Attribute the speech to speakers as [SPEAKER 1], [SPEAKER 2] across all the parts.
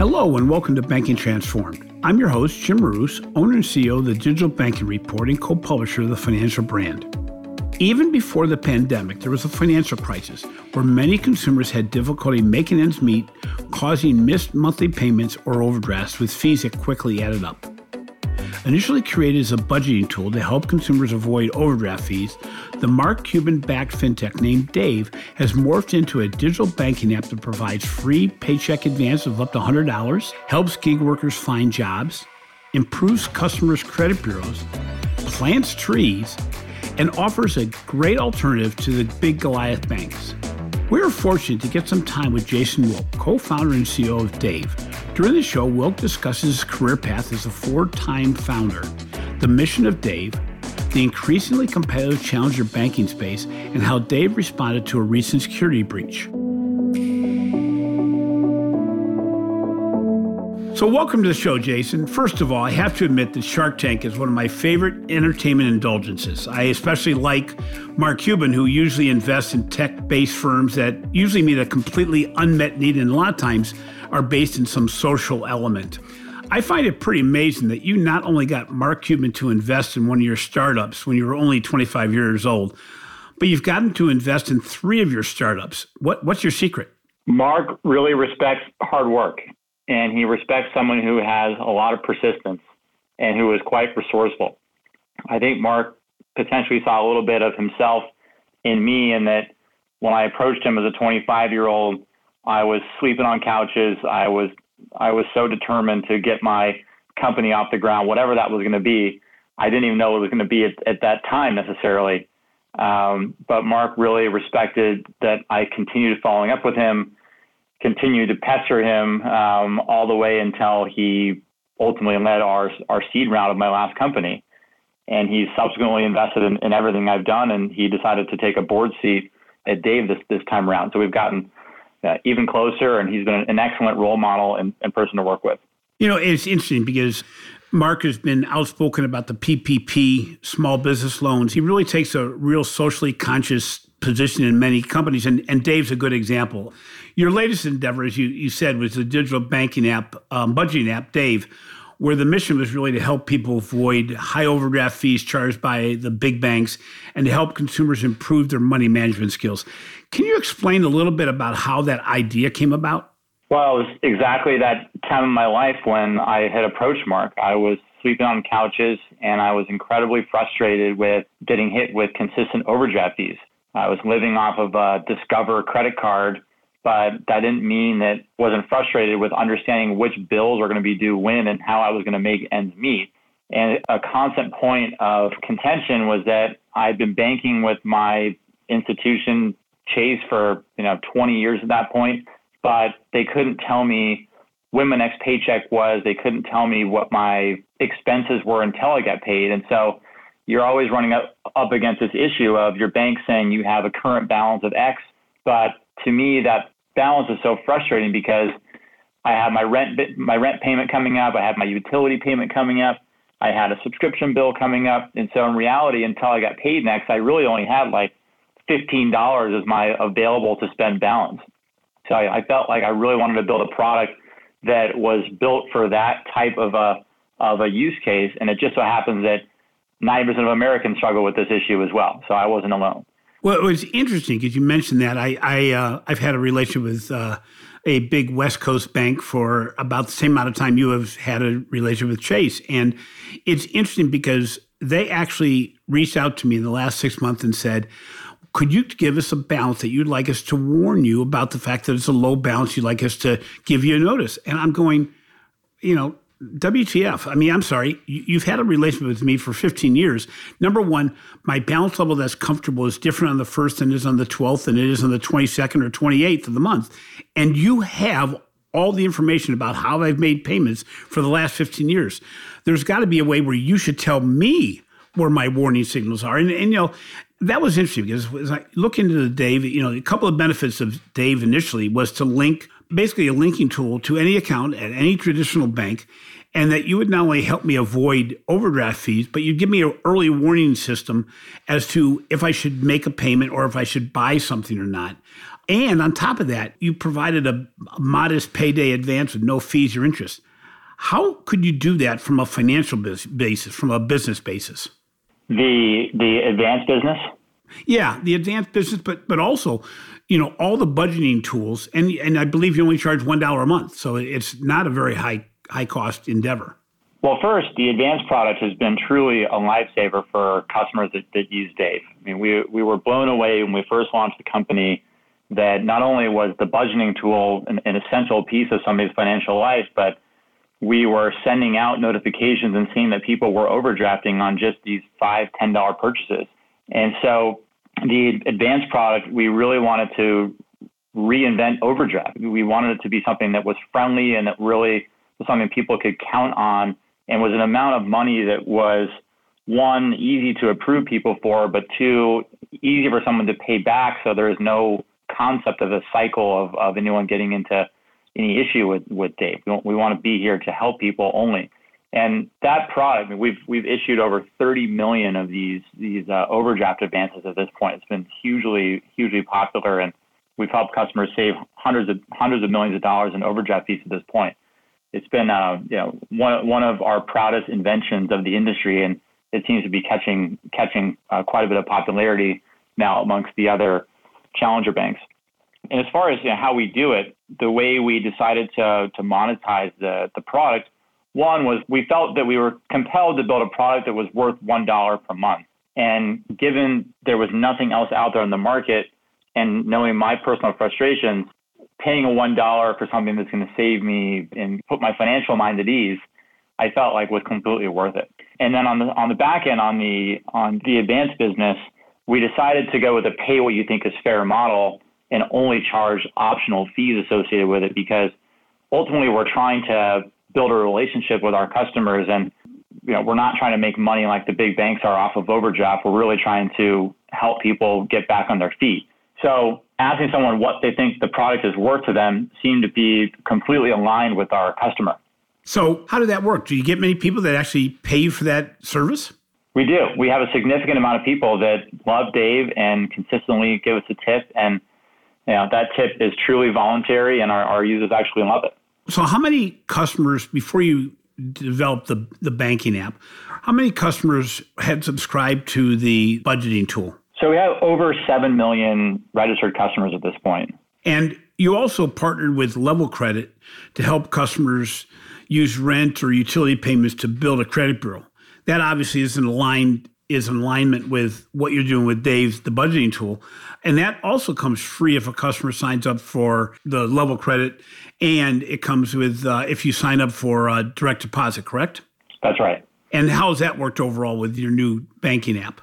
[SPEAKER 1] Hello and welcome to Banking Transformed. I'm your host, Jim Marous, owner and CEO of the Digital Banking Report and co publisher of the Financial Brand. Even before the pandemic, there was a financial crisis where many consumers had difficulty making ends meet, causing missed monthly payments or overdrafts with fees that quickly added up. Initially created as a budgeting tool to help consumers avoid overdraft fees, the Mark Cuban backed fintech named Dave has morphed into a digital banking app that provides free paycheck advance of up to $100, helps gig workers find jobs, improves customers' credit bureaus, plants trees, and offers a great alternative to the big Goliath banks. We are fortunate to get some time with Jason Wilk, co founder and CEO of Dave during the show, Wilk discusses his career path as a four time founder, the mission of Dave, the increasingly competitive challenger banking space, and how Dave responded to a recent security breach. So, welcome to the show, Jason. First of all, I have to admit that Shark Tank is one of my favorite entertainment indulgences. I especially like Mark Cuban, who usually invests in tech based firms that usually meet a completely unmet need and a lot of times are based in some social element. I find it pretty amazing that you not only got Mark Cuban to invest in one of your startups when you were only 25 years old, but you've gotten to invest in three of your startups. What, what's your secret?
[SPEAKER 2] Mark really respects hard work, and he respects someone who has a lot of persistence and who is quite resourceful. I think Mark potentially saw a little bit of himself in me, in that when I approached him as a 25 year old, I was sleeping on couches. I was I was so determined to get my company off the ground, whatever that was going to be. I didn't even know it was going to be at, at that time necessarily. Um, but Mark really respected that I continued following up with him, continued to pester him um, all the way until he ultimately led our our seed round of my last company. And he subsequently invested in, in everything I've done, and he decided to take a board seat at Dave this this time around. So we've gotten uh, even closer, and he's been an excellent role model and, and person to work with.
[SPEAKER 1] You know, it's interesting because Mark has been outspoken about the PPP small business loans. He really takes a real socially conscious position in many companies, and, and Dave's a good example. Your latest endeavor, as you, you said, was the digital banking app, um, budgeting app, Dave, where the mission was really to help people avoid high overdraft fees charged by the big banks and to help consumers improve their money management skills. Can you explain a little bit about how that idea came about?
[SPEAKER 2] Well, it was exactly that time in my life when I had approached Mark. I was sleeping on couches and I was incredibly frustrated with getting hit with consistent overdraft fees. I was living off of a Discover credit card, but that didn't mean that wasn't frustrated with understanding which bills were going to be due when and how I was going to make ends meet. And a constant point of contention was that I'd been banking with my institution Chase for you know 20 years at that point, but they couldn't tell me when my next paycheck was. They couldn't tell me what my expenses were until I got paid, and so you're always running up up against this issue of your bank saying you have a current balance of X, but to me that balance is so frustrating because I had my rent my rent payment coming up, I had my utility payment coming up, I had a subscription bill coming up, and so in reality, until I got paid next, I really only had like $15 as my available to spend balance. So I, I felt like I really wanted to build a product that was built for that type of a of a use case, and it just so happens that 90% of Americans struggle with this issue as well. So I wasn't alone.
[SPEAKER 1] Well, it was interesting because you mentioned that. I, I uh, I've had a relationship with uh, a big West Coast bank for about the same amount of time you have had a relationship with Chase, and it's interesting because they actually reached out to me in the last six months and said, could you give us a balance that you'd like us to warn you about the fact that it's a low balance? You'd like us to give you a notice. And I'm going, you know, WTF. I mean, I'm sorry. You've had a relationship with me for 15 years. Number one, my balance level that's comfortable is different on the 1st than it is on the 12th than it is on the 22nd or 28th of the month. And you have all the information about how I've made payments for the last 15 years. There's got to be a way where you should tell me where my warning signals are. And, and you know, that was interesting because as I look into the Dave, you know, a couple of benefits of Dave initially was to link basically a linking tool to any account at any traditional bank. And that you would not only help me avoid overdraft fees, but you'd give me an early warning system as to if I should make a payment or if I should buy something or not. And on top of that, you provided a modest payday advance with no fees or interest. How could you do that from a financial basis, from a business basis?
[SPEAKER 2] The the advanced business.
[SPEAKER 1] Yeah, the advanced business, but but also, you know, all the budgeting tools, and and I believe you only charge one dollar a month, so it's not a very high high cost endeavor.
[SPEAKER 2] Well, first, the advanced product has been truly a lifesaver for customers that, that use Dave. I mean, we we were blown away when we first launched the company that not only was the budgeting tool an, an essential piece of somebody's financial life, but we were sending out notifications and seeing that people were overdrafting on just these five, ten dollar purchases. And so the advanced product, we really wanted to reinvent overdraft. We wanted it to be something that was friendly and that really was something people could count on and was an amount of money that was one, easy to approve people for, but two, easy for someone to pay back so there is no concept of a cycle of, of anyone getting into any issue with, with Dave. We, we want to be here to help people only. And that product, I mean, we've we've issued over 30 million of these these uh, overdraft advances at this point. It's been hugely hugely popular, and we've helped customers save hundreds of hundreds of millions of dollars in overdraft fees at this point. It's been uh, you know one one of our proudest inventions of the industry, and it seems to be catching catching uh, quite a bit of popularity now amongst the other challenger banks. And as far as you know, how we do it, the way we decided to, to monetize the, the product, one was we felt that we were compelled to build a product that was worth $1 per month. And given there was nothing else out there in the market, and knowing my personal frustrations, paying a $1 for something that's going to save me and put my financial mind at ease, I felt like was completely worth it. And then on the on the back end on the on the advanced business, we decided to go with a pay what you think is fair model and only charge optional fees associated with it because ultimately we're trying to build a relationship with our customers and you know we're not trying to make money like the big banks are off of overdraft. We're really trying to help people get back on their feet. So asking someone what they think the product is worth to them seemed to be completely aligned with our customer.
[SPEAKER 1] So how did that work? Do you get many people that actually pay you for that service?
[SPEAKER 2] We do. We have a significant amount of people that love dave and consistently give us a tip and you know, that tip is truly voluntary and our, our users actually love it.
[SPEAKER 1] So, how many customers, before you developed the, the banking app, how many customers had subscribed to the budgeting tool?
[SPEAKER 2] So, we have over 7 million registered customers at this point.
[SPEAKER 1] And you also partnered with Level Credit to help customers use rent or utility payments to build a credit bureau. That obviously isn't aligned is in alignment with what you're doing with Dave's the budgeting tool. And that also comes free if a customer signs up for the level credit. And it comes with uh, if you sign up for a direct deposit, correct?
[SPEAKER 2] That's right.
[SPEAKER 1] And how has that worked overall with your new banking app?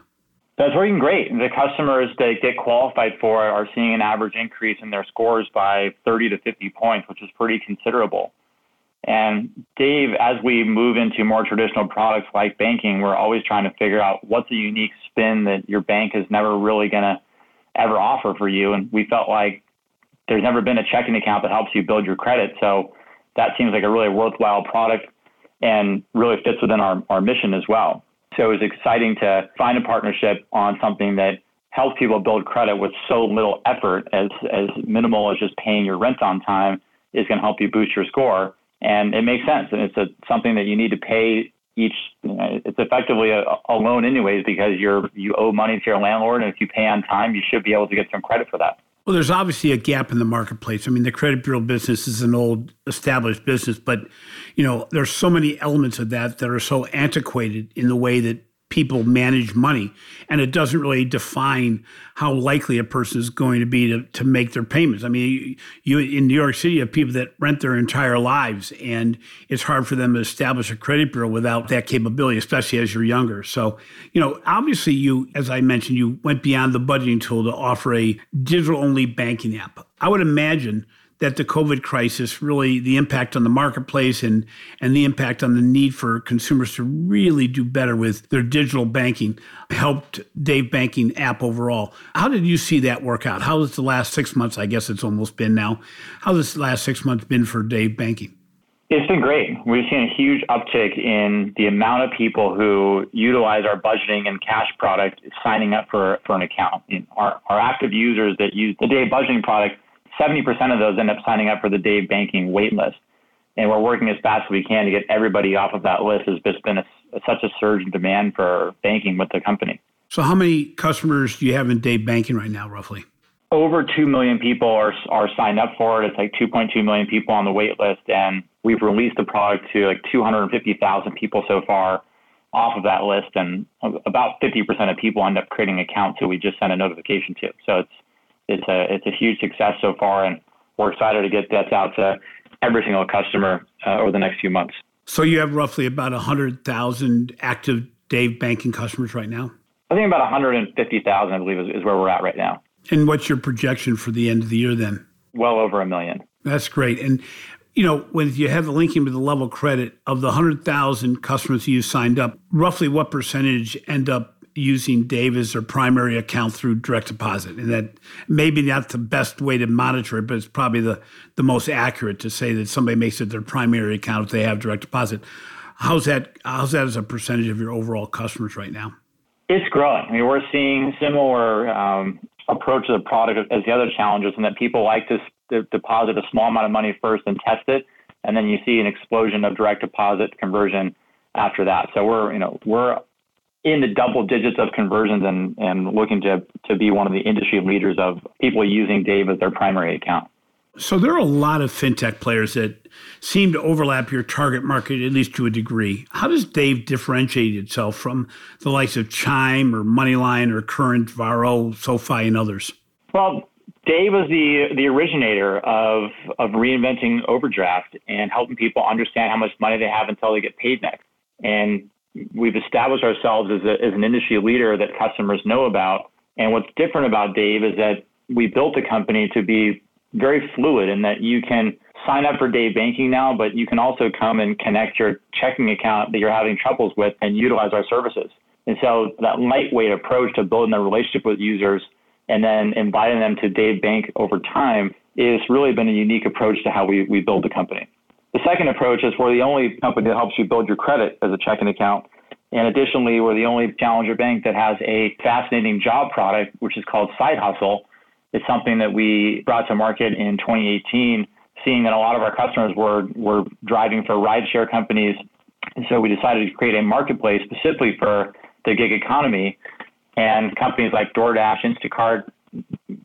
[SPEAKER 2] That's working great. The customers that get qualified for it are seeing an average increase in their scores by 30 to 50 points, which is pretty considerable. And Dave, as we move into more traditional products like banking, we're always trying to figure out what's a unique spin that your bank is never really going to ever offer for you. And we felt like there's never been a checking account that helps you build your credit. So that seems like a really worthwhile product and really fits within our, our mission as well. So it was exciting to find a partnership on something that helps people build credit with so little effort as, as minimal as just paying your rent on time is going to help you boost your score and it makes sense. And it's a, something that you need to pay each. You know, it's effectively a, a loan, anyways, because you're you owe money to your landlord, and if you pay on time, you should be able to get some credit for that.
[SPEAKER 1] Well, there's obviously a gap in the marketplace. I mean, the credit bureau business is an old established business, but you know, there's so many elements of that that are so antiquated in the way that people manage money and it doesn't really define how likely a person is going to be to, to make their payments. I mean you in new york city have people that rent their entire lives and it's hard for them to establish a credit bureau without that capability especially as you're younger. So you know obviously you as i mentioned you went beyond the budgeting tool to offer a digital only banking app. I would imagine that the COVID crisis really the impact on the marketplace and and the impact on the need for consumers to really do better with their digital banking helped Dave Banking app overall. How did you see that work out? How has the last six months? I guess it's almost been now. How has the last six months been for Dave Banking?
[SPEAKER 2] It's been great. We've seen a huge uptick in the amount of people who utilize our budgeting and cash product signing up for, for an account. Our, our active users that use the Dave budgeting product, 70% of those end up signing up for the Dave banking waitlist. And we're working as fast as we can to get everybody off of that list. There's just been a, such a surge in demand for banking with the company.
[SPEAKER 1] So, how many customers do you have in Dave banking right now, roughly?
[SPEAKER 2] over 2 million people are, are signed up for it. It's like 2.2 million people on the wait list. And we've released the product to like 250,000 people so far off of that list. And about 50% of people end up creating accounts who we just sent a notification to. So it's, it's a, it's a huge success so far. And we're excited to get that out to every single customer uh, over the next few months.
[SPEAKER 1] So you have roughly about 100,000 active Dave banking customers right now?
[SPEAKER 2] I think about 150,000, I believe, is, is where we're at right now.
[SPEAKER 1] And what's your projection for the end of the year then?
[SPEAKER 2] Well over a million.
[SPEAKER 1] That's great. And you know, when you have the linking with the level credit of the 100,000 customers you signed up, roughly what percentage end up using Dave as their primary account through direct deposit? And that maybe not the best way to monitor it, but it's probably the, the most accurate to say that somebody makes it their primary account if they have direct deposit. How's that? How's that as a percentage of your overall customers right now?
[SPEAKER 2] It's growing. I mean, we're seeing similar um, approach to the product as the other challenges, and that people like to, to deposit a small amount of money first and test it, and then you see an explosion of direct deposit conversion after that. So we're you know we're in the double digits of conversions and, and looking to, to be one of the industry leaders of people using Dave as their primary account.
[SPEAKER 1] So there are a lot of fintech players that seem to overlap your target market at least to a degree. How does Dave differentiate itself from the likes of Chime or MoneyLion or Current, Varo, SoFi, and others?
[SPEAKER 2] Well, Dave was the the originator of of reinventing overdraft and helping people understand how much money they have until they get paid next. And we've established ourselves as, a, as an industry leader that customers know about. And what's different about Dave is that we built the company to be very fluid in that you can sign up for Dave Banking now, but you can also come and connect your checking account that you're having troubles with and utilize our services. And so that lightweight approach to building a relationship with users and then inviting them to Dave Bank over time is really been a unique approach to how we, we build the company. The second approach is we're the only company that helps you build your credit as a checking account. And additionally, we're the only challenger bank that has a fascinating job product, which is called Side Hustle, it's something that we brought to market in 2018, seeing that a lot of our customers were, were driving for rideshare companies. And so we decided to create a marketplace specifically for the gig economy. And companies like DoorDash, Instacart,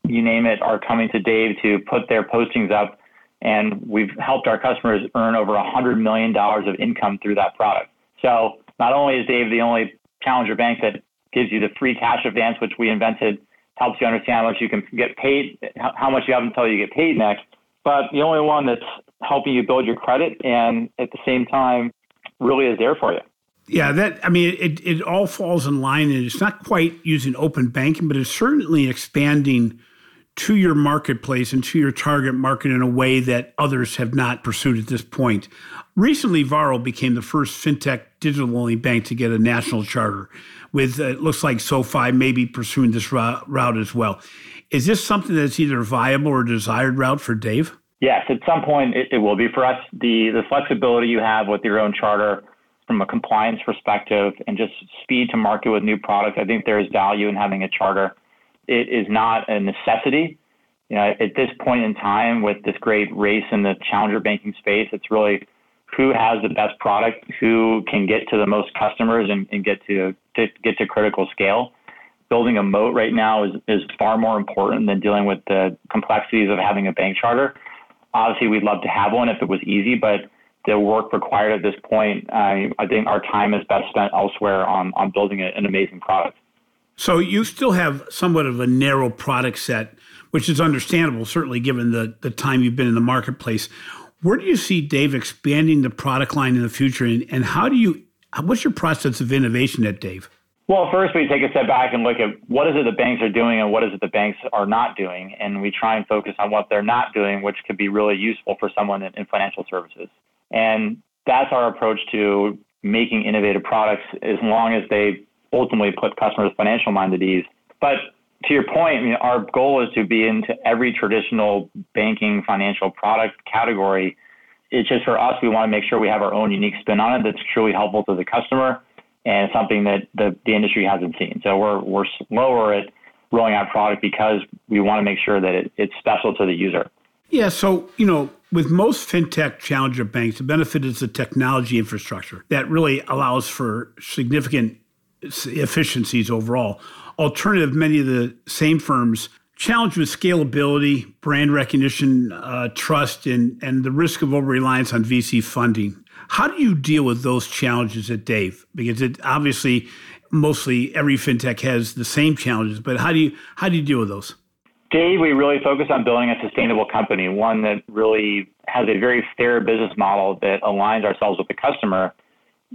[SPEAKER 2] you name it, are coming to Dave to put their postings up. And we've helped our customers earn over $100 million of income through that product. So not only is Dave the only challenger bank that gives you the free cash advance, which we invented helps you understand how much you can get paid, how much you have until you get paid next. But the only one that's helping you build your credit and at the same time really is there for you.
[SPEAKER 1] Yeah, that I mean, it, it all falls in line, and it's not quite using open banking, but it's certainly expanding to your marketplace and to your target market in a way that others have not pursued at this point. Recently, Varo became the first fintech digital only bank to get a national charter, with uh, it looks like SoFi maybe pursuing this route, as well. Is this something that's either viable or desired route for Dave?
[SPEAKER 2] Yes, at some point it, it will be for us. The the flexibility you have with your own charter from a compliance perspective and just speed to market with new products, I think there is value in having a charter. It is not a necessity. You know, at this point in time, with this great race in the challenger banking space, it's really who has the best product, who can get to the most customers and, and get to, to get to critical scale. Building a moat right now is, is far more important than dealing with the complexities of having a bank charter. Obviously, we'd love to have one if it was easy, but the work required at this point, I, I think our time is best spent elsewhere on, on building a, an amazing product.
[SPEAKER 1] So you still have somewhat of a narrow product set, which is understandable, certainly given the, the time you've been in the marketplace. Where do you see Dave expanding the product line in the future, and, and how do you? What's your process of innovation at Dave?
[SPEAKER 2] Well, first we take a step back and look at what is it the banks are doing and what is it the banks are not doing, and we try and focus on what they're not doing, which could be really useful for someone in, in financial services. And that's our approach to making innovative products, as long as they ultimately put customers' financial mind at ease. But to your point, I mean, our goal is to be into every traditional banking financial product category it's just for us, we want to make sure we have our own unique spin on it that's truly helpful to the customer and something that the, the industry hasn't seen. So we're, we're slower at rolling out product because we want to make sure that it, it's special to the user.
[SPEAKER 1] Yeah, so, you know, with most fintech challenger banks, the benefit is the technology infrastructure that really allows for significant efficiencies overall. Alternative, many of the same firms challenged with scalability, brand recognition, uh, trust, and, and the risk of over reliance on VC funding. How do you deal with those challenges at Dave? Because it obviously mostly every fintech has the same challenges, but how do you how do you deal with those?
[SPEAKER 2] Dave, we really focus on building a sustainable company, one that really has a very fair business model that aligns ourselves with the customer.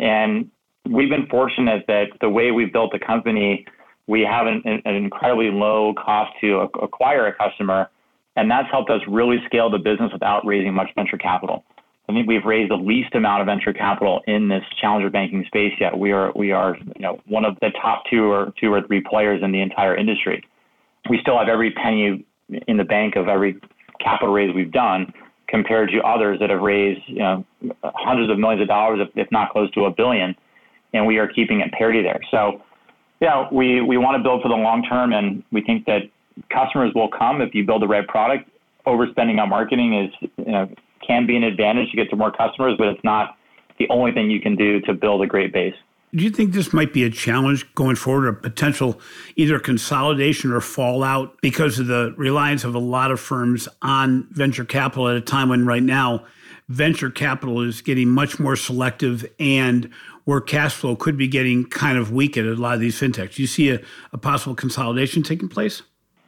[SPEAKER 2] And we've been fortunate that the way we've built the company, we have an, an incredibly low cost to acquire a customer, and that's helped us really scale the business without raising much venture capital. I think we've raised the least amount of venture capital in this challenger banking space yet. We are we are you know one of the top two or two or three players in the entire industry. We still have every penny in the bank of every capital raise we've done compared to others that have raised you know hundreds of millions of dollars, if, if not close to a billion, and we are keeping it parity there. So, yeah, we we want to build for the long term, and we think that customers will come if you build the right product. Overspending on marketing is you know can be an advantage to get to more customers, but it's not the only thing you can do to build a great base.
[SPEAKER 1] Do you think this might be a challenge going forward, a potential either consolidation or fallout because of the reliance of a lot of firms on venture capital at a time when right now venture capital is getting much more selective and where cash flow could be getting kind of weak at a lot of these fintechs? Do you see a, a possible consolidation taking place?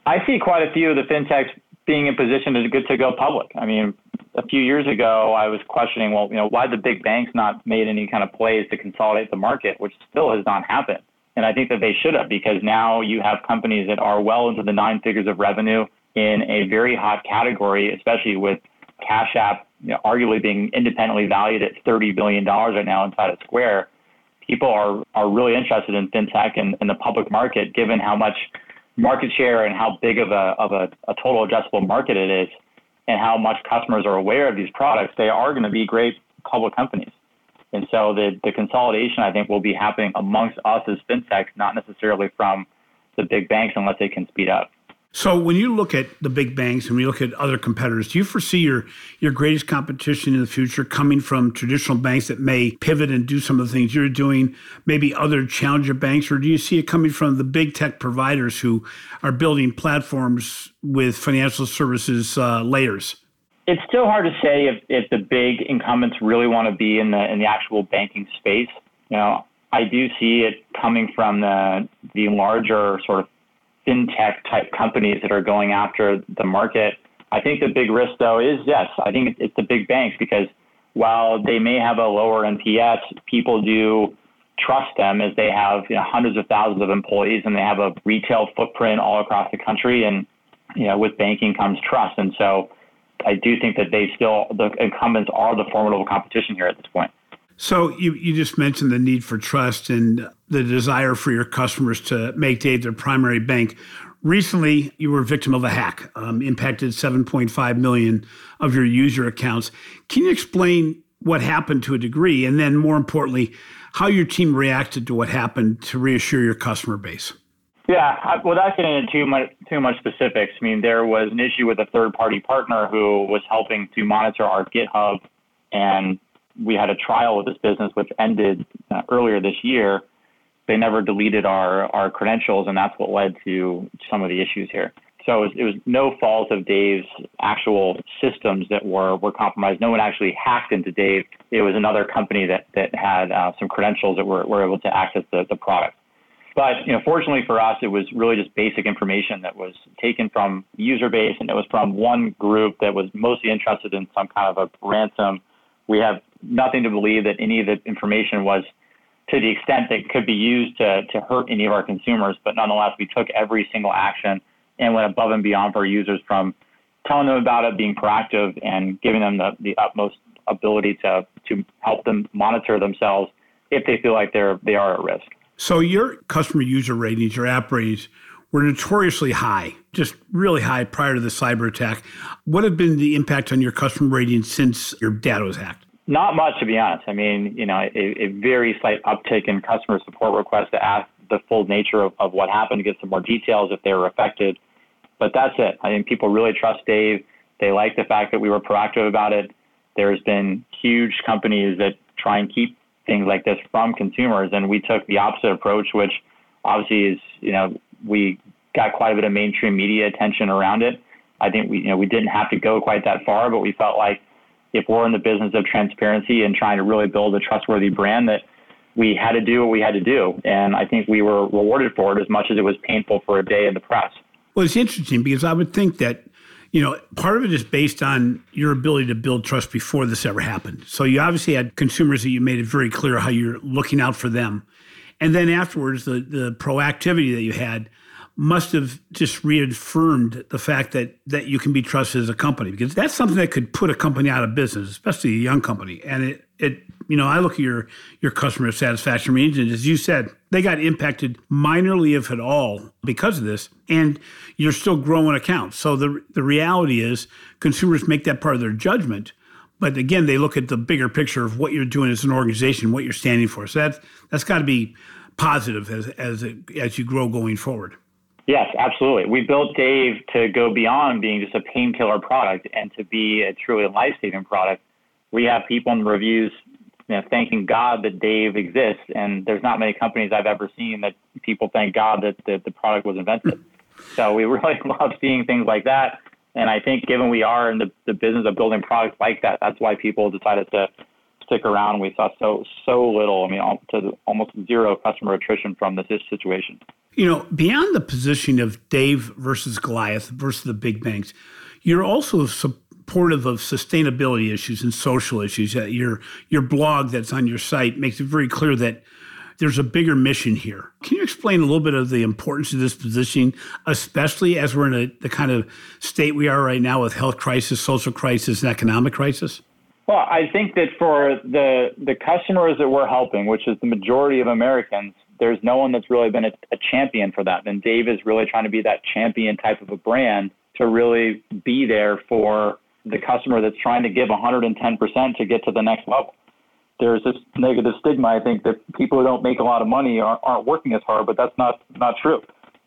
[SPEAKER 2] I see quite a few of the fintechs being in position to good to go public. I mean, a few years ago, I was questioning, well, you know, why the big banks not made any kind of plays to consolidate the market, which still has not happened. And I think that they should have because now you have companies that are well into the nine figures of revenue in a very hot category, especially with Cash App you know, arguably being independently valued at $30 billion right now inside of Square. People are, are really interested in fintech and in the public market, given how much market share and how big of a, of a, a total addressable market it is and how much customers are aware of these products, they are going to be great public companies. And so the, the consolidation, I think, will be happening amongst us as fintechs, not necessarily from the big banks unless they can speed up.
[SPEAKER 1] So when you look at the big banks and we look at other competitors, do you foresee your your greatest competition in the future coming from traditional banks that may pivot and do some of the things you're doing, maybe other challenger banks, or do you see it coming from the big tech providers who are building platforms with financial services uh, layers?
[SPEAKER 2] It's still hard to say if, if the big incumbents really want to be in the in the actual banking space. You know, I do see it coming from the the larger sort of fintech type companies that are going after the market. I think the big risk, though, is yes, I think it's the big banks because while they may have a lower NPS, people do trust them as they have you know, hundreds of thousands of employees and they have a retail footprint all across the country. And you know, with banking comes trust. And so I do think that they still, the incumbents are the formidable competition here at this point.
[SPEAKER 1] So you, you just mentioned the need for trust and the desire for your customers to make Dave their primary bank. Recently, you were a victim of a hack, um, impacted 7.5 million of your user accounts. Can you explain what happened to a degree, and then more importantly, how your team reacted to what happened to reassure your customer base?
[SPEAKER 2] Yeah, without getting into too much too much specifics, I mean there was an issue with a third party partner who was helping to monitor our GitHub and we had a trial with this business which ended uh, earlier this year. They never deleted our, our credentials, and that's what led to some of the issues here. So it was, it was no fault of Dave's actual systems that were, were compromised. No one actually hacked into Dave. It was another company that, that had uh, some credentials that were, were able to access the, the product. But you know, fortunately for us, it was really just basic information that was taken from user base, and it was from one group that was mostly interested in some kind of a ransom. We have nothing to believe that any of the information was to the extent that could be used to, to hurt any of our consumers. But nonetheless, we took every single action and went above and beyond for our users from telling them about it, being proactive, and giving them the, the utmost ability to, to help them monitor themselves if they feel like they're they are at risk.
[SPEAKER 1] So your customer user ratings, your app ratings, were notoriously high, just really high prior to the cyber attack. What have been the impact on your customer ratings since your data was hacked?
[SPEAKER 2] Not much, to be honest. I mean, you know, a, a very slight uptick in customer support requests to ask the full nature of, of what happened to get some more details if they were affected. But that's it. I think people really trust Dave. They like the fact that we were proactive about it. There's been huge companies that try and keep things like this from consumers, and we took the opposite approach, which obviously is, you know, we got quite a bit of mainstream media attention around it. I think we, you know, we didn't have to go quite that far, but we felt like if we're in the business of transparency and trying to really build a trustworthy brand, that we had to do what we had to do. And I think we were rewarded for it as much as it was painful for a day in the press.
[SPEAKER 1] Well, it's interesting because I would think that, you know, part of it is based on your ability to build trust before this ever happened. So you obviously had consumers that you made it very clear how you're looking out for them. And then afterwards, the, the proactivity that you had must have just reaffirmed the fact that that you can be trusted as a company because that's something that could put a company out of business, especially a young company. And it it you know I look at your your customer satisfaction ratings, and as you said, they got impacted minorly, if at all, because of this. And you're still growing accounts. So the the reality is, consumers make that part of their judgment. But again, they look at the bigger picture of what you're doing as an organization, what you're standing for. So that's that's got to be positive as as it, as you grow going forward.
[SPEAKER 2] Yes, absolutely. We built Dave to go beyond being just a painkiller product and to be a truly life-saving product. We have people in the reviews you know, thanking God that Dave exists, and there's not many companies I've ever seen that people thank God that, that the product was invented. so we really love seeing things like that. And I think given we are in the, the business of building products like that, that's why people decided to stick around. We saw so so little, I mean, to almost zero customer attrition from this situation.
[SPEAKER 1] You know, beyond the position of Dave versus Goliath versus the big banks, you're also supportive of sustainability issues and social issues. Uh, your your blog that's on your site makes it very clear that there's a bigger mission here. Can you explain a little bit of the importance of this positioning, especially as we're in a, the kind of state we are right now with health crisis, social crisis, and economic crisis?
[SPEAKER 2] Well, I think that for the the customers that we're helping, which is the majority of Americans, there's no one that's really been a, a champion for that. And Dave is really trying to be that champion type of a brand to really be there for the customer that's trying to give 110% to get to the next level. There's this negative stigma, I think, that people who don't make a lot of money aren't, aren't working as hard, but that's not not true.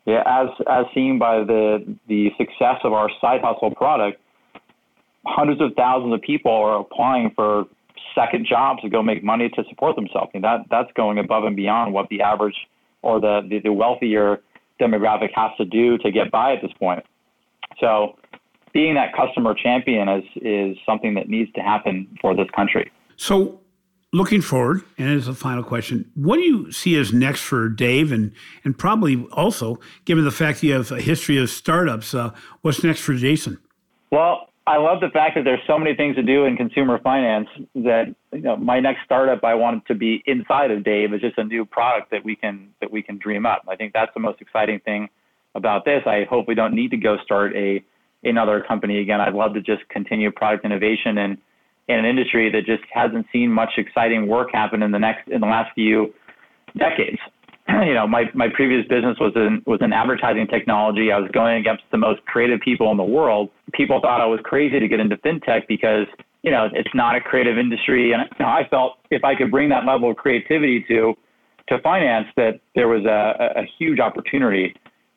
[SPEAKER 2] Yeah, as as seen by the the success of our side hustle product, hundreds of thousands of people are applying for second jobs to go make money to support themselves. And that that's going above and beyond what the average or the, the, the wealthier demographic has to do to get by at this point. So being that customer champion is is something that needs to happen for this country.
[SPEAKER 1] So looking forward, and as a final question, what do you see as next for Dave, and and probably also given the fact that you have a history of startups, uh, what's next for Jason?
[SPEAKER 2] Well, I love the fact that there's so many things to do in consumer finance that you know my next startup I want to be inside of Dave is just a new product that we can that we can dream up. I think that's the most exciting thing about this. I hope we don't need to go start a another company again. I'd love to just continue product innovation in in an industry that just hasn't seen much exciting work happen in the next in the last few decades. you know, my, my previous business was in was in advertising technology. I was going against the most creative people in the world. People thought I was crazy to get into fintech because you know it's not a creative industry, and you know, I felt if I could bring that level of creativity to to finance, that there was a, a huge opportunity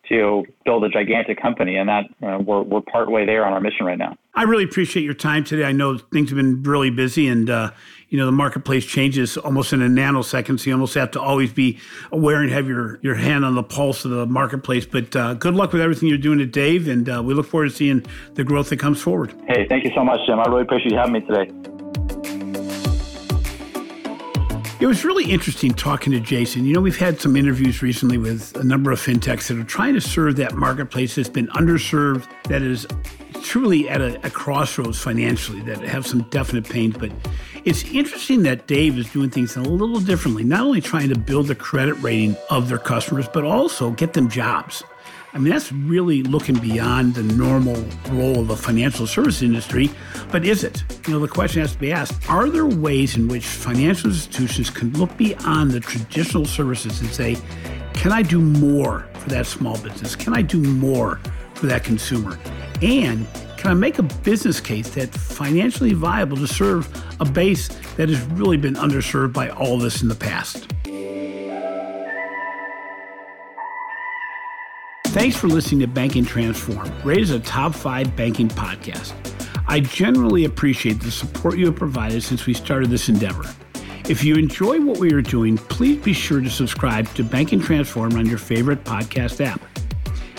[SPEAKER 2] to build a gigantic company, and that uh, we're we're partway there on our mission right now.
[SPEAKER 1] I really appreciate your time today. I know things have been really busy, and uh, you know the marketplace changes almost in a nanosecond, so you almost have to always be aware and have your your hand on the pulse of the marketplace. But uh, good luck with everything you're doing at Dave, and uh, we look forward to seeing the growth that comes forward.
[SPEAKER 2] Hey, thank you so much, Jim. I really appreciate you having me today.
[SPEAKER 1] It was really interesting talking to Jason. You know, we've had some interviews recently with a number of fintechs that are trying to serve that marketplace that's been underserved, that is truly at a, a crossroads financially, that have some definite pains. But it's interesting that Dave is doing things a little differently, not only trying to build the credit rating of their customers, but also get them jobs. I mean, that's really looking beyond the normal role of the financial service industry. But is it? You know, the question has to be asked Are there ways in which financial institutions can look beyond the traditional services and say, can I do more for for that small business? Can I do more for that consumer? And can I make a business case that's financially viable to serve a base that has really been underserved by all this in the past? Thanks for listening to Banking Transform, rated as a top five banking podcast. I generally appreciate the support you have provided since we started this endeavor. If you enjoy what we are doing, please be sure to subscribe to Banking Transform on your favorite podcast app.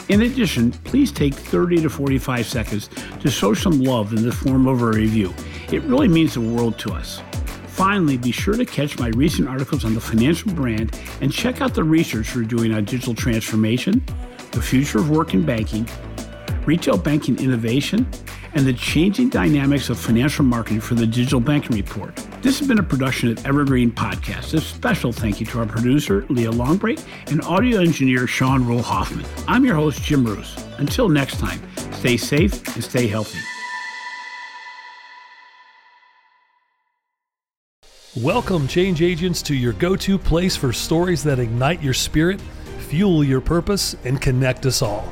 [SPEAKER 1] In addition, please take 30 to 45 seconds to show some love in the form of a review. It really means the world to us. Finally, be sure to catch my recent articles on the financial brand and check out the research we're doing on digital transformation, the future of work in banking, retail banking innovation, and the changing dynamics of financial marketing for the Digital Banking Report. This has been a production of Evergreen Podcast. A special thank you to our producer, Leah Longbreak, and audio engineer, Sean Roll Hoffman. I'm your host, Jim Marous. Until next time, stay safe and stay healthy.
[SPEAKER 3] Welcome, change agents, to your go to place for stories that ignite your spirit, fuel your purpose, and connect us all.